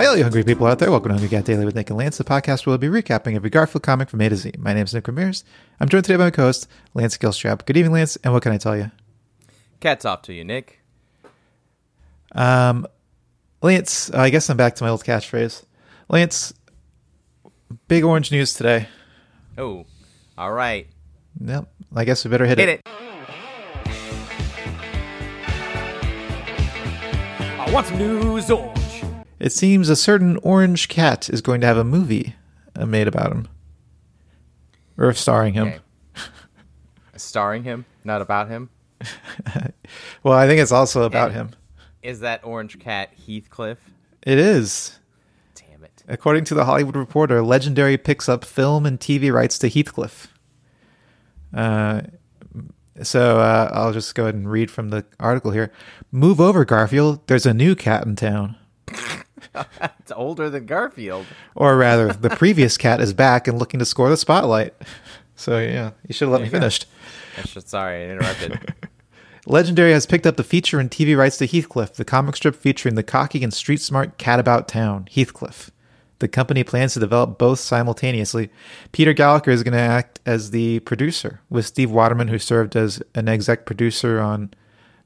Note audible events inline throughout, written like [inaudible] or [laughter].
Hi, all you hungry people out there. Welcome to Hungry Cat Daily with Nick and Lance, the podcast where we'll be recapping every Garfield comic from A to Z. My name is Nick Ramirez. I'm joined today by my co-host, Lance Gilstrap. Good evening, Lance, and what can I tell you? Cat's off to you, Nick. Um, Lance, I guess I'm back to my old catchphrase. Lance, big orange news today. Oh, all right. Yep, I guess we better hit, Hit it. I want some news orange. It seems a certain orange cat is going to have a movie uh, made about him, or starring him. Okay. [laughs] Starring him, not about him. [laughs] Well, I think it's also about And- him. Is that orange cat Heathcliff? It is. Damn it. According to the Hollywood Reporter, Legendary picks up film and TV rights to Heathcliff. Uh, so uh, I'll just go ahead and read from the article here. Move over, Garfield. There's a new cat in town. [laughs] It's older than Garfield. Or rather, the previous cat is back and looking to score the spotlight. So yeah, you should have let me finish. Sorry, I interrupted. [laughs] Legendary has picked up the feature and TV rights to Heathcliff, the comic strip featuring the cocky and street smart cat about town, Heathcliff. The company plans to develop both simultaneously. Peter Gallagher is going to act as the producer, with Steve Waterman, who served as an exec producer on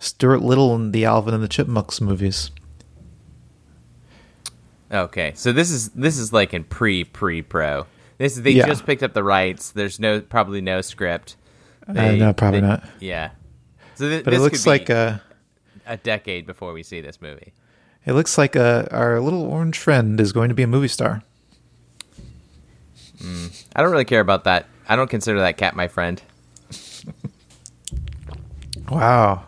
Stuart Little and the Alvin and the Chipmunks movies. Okay, so this is this is like in pre pre pro. This they Yeah. just picked up the rights. There's no probably no script. Uh, no, probably they- not. Yeah. So th- But this it looks like uh, a decade before we see this movie. it looks like uh, our little orange friend is going to be a movie star. I don't really care about that. I don't consider that cat my friend. Wow,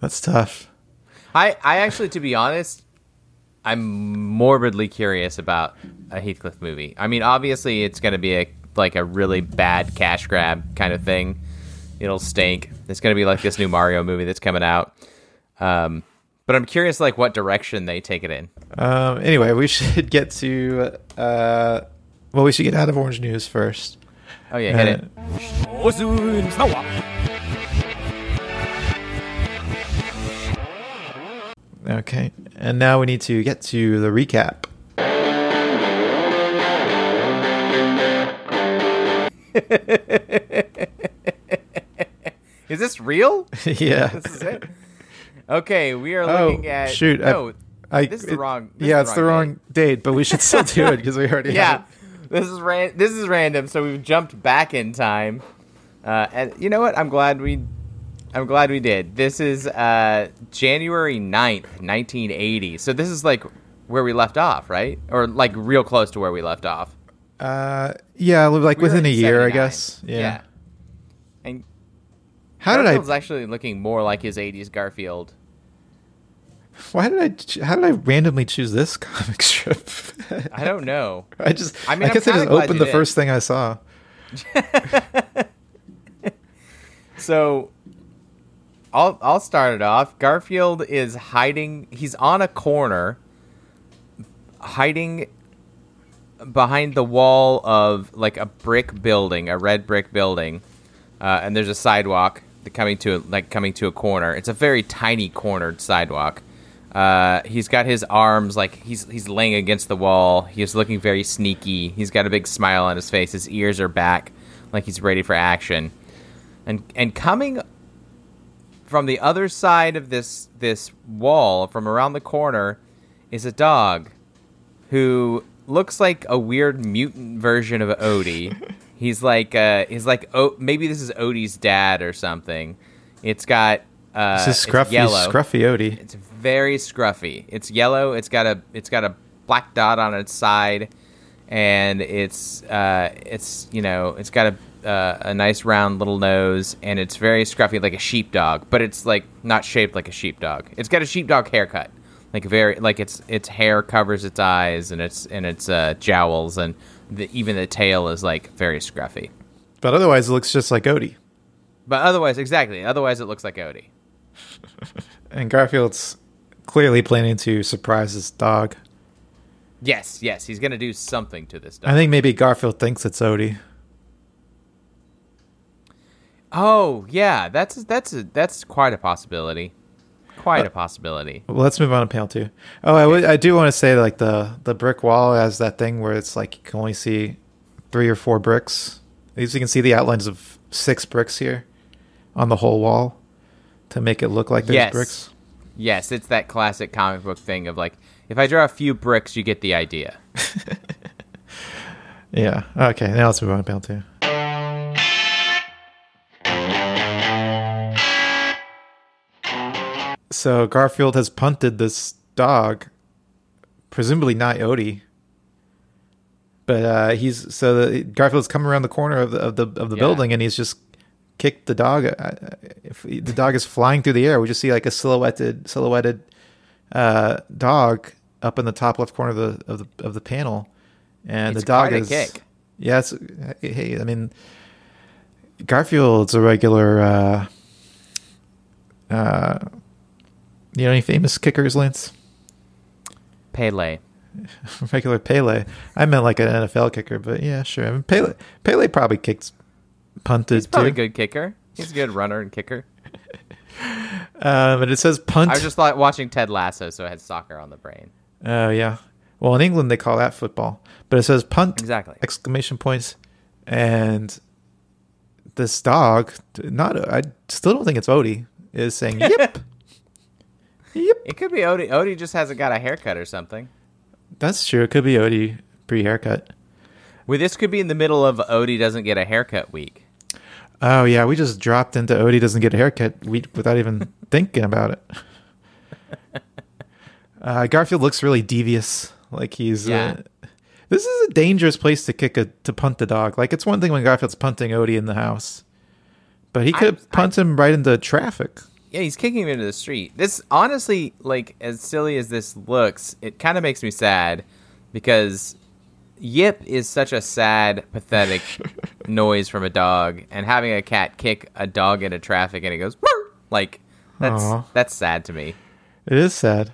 that's tough. I, I actually, to be honest, I'm morbidly curious about a Heathcliff movie. I mean, obviously, it's going to be a like a really bad cash grab kind of thing. It'll stink. It's going to be like this new Mario movie that's coming out. Um, but I'm curious, like, what direction they take it in. Um, anyway, we [laughs] should get to. Uh, well, we should get out of orange news first. Oh yeah, hit it. Okay, and now we need to get to the recap. [laughs] Is this real? [laughs] yeah. This is it. Okay, we are Oh looking at. shoot! No, I, I, this is the wrong. yeah, is it's the wrong date, but we should still do it because we [laughs] already. yeah, Have this is ran- This is random. So we've jumped back in time, uh, and you know what? I'm glad we. I'm glad we did. This is uh, January 9th, 1980. So this is like where we left off, right? Or like real close to where we left off. Uh, yeah, like We within a year, I guess. Yeah. And How did Garfield's I? actually looking more like his 80s Garfield. Why did I? ch- How did I randomly choose this [laughs] comic strip? I don't know. [laughs] I just. I mean, I guess I just opened the did. first thing I saw. [laughs] So I'll I'll start it off. Garfield is hiding he's on a corner hiding behind the wall of like a brick building, a red brick building. Uh, and there's a sidewalk coming to like coming to a corner. It's a very tiny cornered sidewalk. Uh, he's got his arms like he's he's laying against the wall. He's looking very sneaky. He's got a big smile on his face. His ears are back, like he's ready for action. And and coming from the other side of this this wall, from around the corner, is a dog who looks like a weird mutant version of Odie. [laughs] he's like uh, he's like oh maybe this is Odie's dad or something. It's got uh, This is it's scruffy, yellow. scruffy Odie. It's very scruffy. It's yellow. It's got a it's got a black dot on its side, and it's uh, it's you know it's got a uh, a nice round little nose, and it's very scruffy like a sheepdog, but it's like not shaped like a sheepdog. It's got a sheepdog haircut, like very like its its hair covers its eyes and its and its uh, jowls, and the, even the tail is like very scruffy. But otherwise, it looks just like Odie. But otherwise, exactly. Otherwise, it looks like Odie. [laughs] And Garfield's clearly planning to surprise his dog. Yes, yes, he's gonna do something to this dog. I think maybe Garfield thinks it's Odie. Oh yeah, that's that's a, that's quite a possibility. Quite uh, a possibility. Well, let's move on to panel two. Oh, I I do want to say like the the brick wall has that thing where it's like you can only see three or four bricks. At least you can see the outlines of six bricks here on the whole wall to make it look like there's Yes. bricks. Yes, it's that classic comic book thing of like, if I draw a few bricks, you get the idea. [laughs] Yeah. Okay. Now let's move on to panel two. So Garfield has punted this dog, presumably not Odie, but uh, he's so the, Garfield's come around the corner of the of the of the Yeah. building and he's just kicked the dog. Uh, if the dog is flying through the air, we just see like a silhouetted silhouetted uh, dog up in the top left corner of the of the of the panel, and It's the dog is kick. yeah. It's, hey, I mean, Garfield's a regular. Uh, uh, you know any famous kickers, Lance? Pele. [laughs] regular Pele. I meant like an NFL kicker, but yeah, sure. I mean, Pele. Pele probably kicked, punted He's probably a too. good kicker. He's a good runner and kicker. [laughs] Um, and it says punt. I was just like watching Ted Lasso, so I had soccer on the brain. Oh yeah. Well, in England they call that football, but it says punt Exactly. exclamation points, and this dog, not I still don't think it's Odie, is saying [laughs] yip, yip. It could be Odie. Odie just hasn't got a haircut or something. That's true. It could be Odie pre haircut. Well, this could be in the middle of Odie doesn't get a haircut week. Oh yeah, we just dropped into Odie doesn't get a haircut week without even [laughs] thinking about it. Uh, Garfield looks really devious, like he's. Yeah. Uh, this is a dangerous place to kick a to punt the dog. Like it's one thing when Garfield's punting Odie in the house, but he could I- punt him right into traffic. Yeah, he's kicking him into the street. This honestly, like as silly as this looks, it kind of makes me sad because Yip is such a sad, pathetic [laughs] noise from a dog, and having a cat kick a dog into traffic and it goes "Woo!" like that's Aw. that's sad to me. It is sad.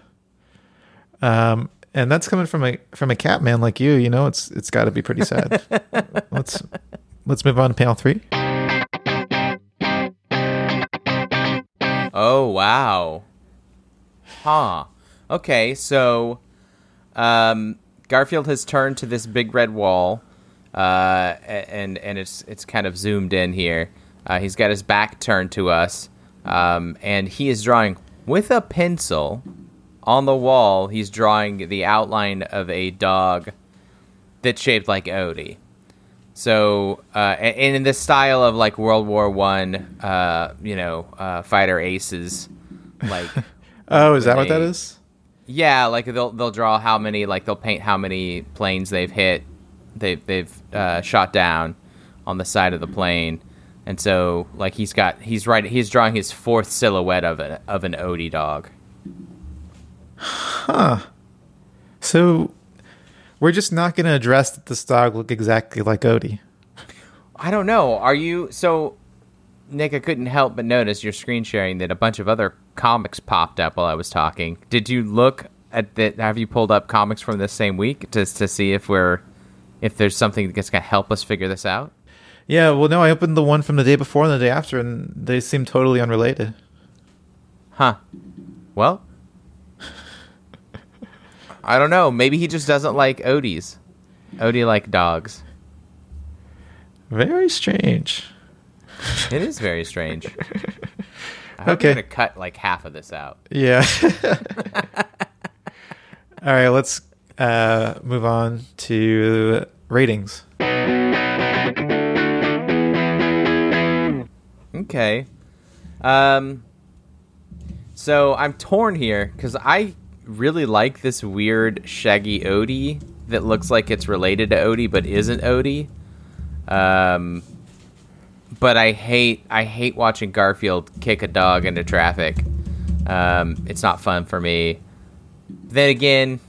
Um, and that's coming from a from a cat man like you. You know, it's it's got to be pretty sad. [laughs] let's let's move on to panel three. Oh wow. Huh. Okay, so um, Garfield has turned to this big red wall, uh, and and it's it's kind of zoomed in here. Uh, he's got his back turned to us, um, and he is drawing with a pencil on the wall. He's drawing the outline of a dog that's shaped like Odie. So, uh, and in the style of like World War One, uh, you know, uh, fighter aces, like [laughs] Oh, is that what that is? Yeah, like they'll they'll draw how many, like they'll paint how many planes they've hit, they they've uh, shot down on the side of the plane, and so like he's got he's right he's drawing his fourth silhouette of an of an Odie dog. Huh. So we're just not going to address that this dog look exactly like Odie. I don't know. Are you so? Nick, I couldn't help but notice your screen sharing that a bunch of other comics popped up while I was talking. Did you look at that? Have you pulled up comics from this same week just to see if we're if there's something that's gonna help us figure this out? Yeah, well, no, I opened the one from the day before and the day after, and they seem totally unrelated. Huh. Well, I don't know. Maybe he just doesn't like Odies. Odie like dogs. Very strange. It is very strange. [laughs] I hope Okay. you're gonna cut like half of this out. Yeah. [laughs] [laughs] All right, let's uh, move on to ratings. Okay. Um so I'm torn here cuz I really like this weird shaggy Odie that looks like it's related to Odie but isn't Odie. Um but I hate I hate watching Garfield kick a dog into traffic. Um it's not fun for me. Then again,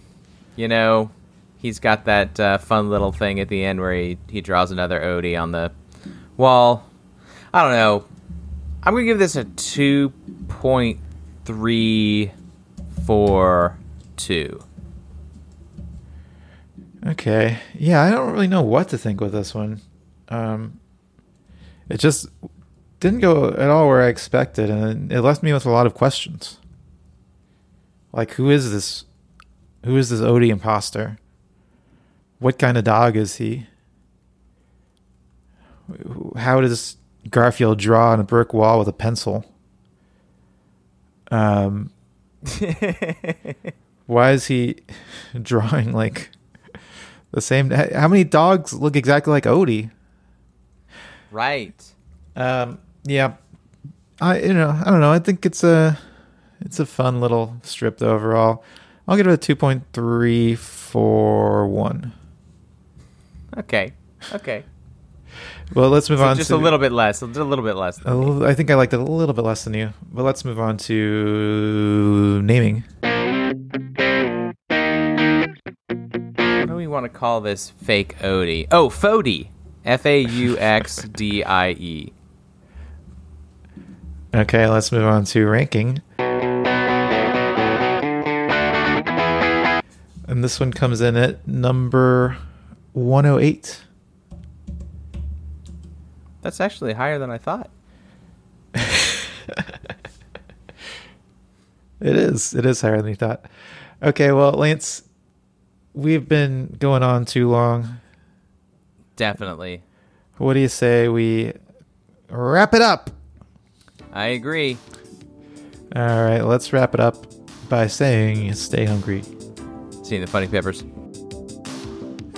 you know, he's got that uh, fun little thing at the end where he, he draws another Odie on the wall. I don't know. I'm gonna give this a two point three four two. Okay. Yeah, I don't really know what to think with this one. Um, it just didn't go at all where I expected, and it left me with a lot of questions. Like, who is this? Who is this Odie imposter? What kind of dog is he? How does Garfield draw on a brick wall with a pencil? Um, [laughs] why is he [laughs] drawing like the same? How many dogs look exactly like Odie? Right. Um, yeah, I you know I don't know. I think it's a it's a fun little strip though, overall. I'll give it a two point three four one. Okay. Okay. Well, let's move So on just to a little bit less. A little bit less. Than little- I think I liked it a little bit less than you, but let's move on to naming. What do we want to call this fake Odie? Oh, Fody. F A U X D I E. Okay, let's move on to ranking. And this one comes in at number 108. That's actually higher than I thought. [laughs] It is. It is higher than you thought. Okay, well, Lance, we've been going on too long. Definitely. What do you say we wrap it up? I agree. All right, let's wrap it up by saying stay hungry. Seeing the funny peppers.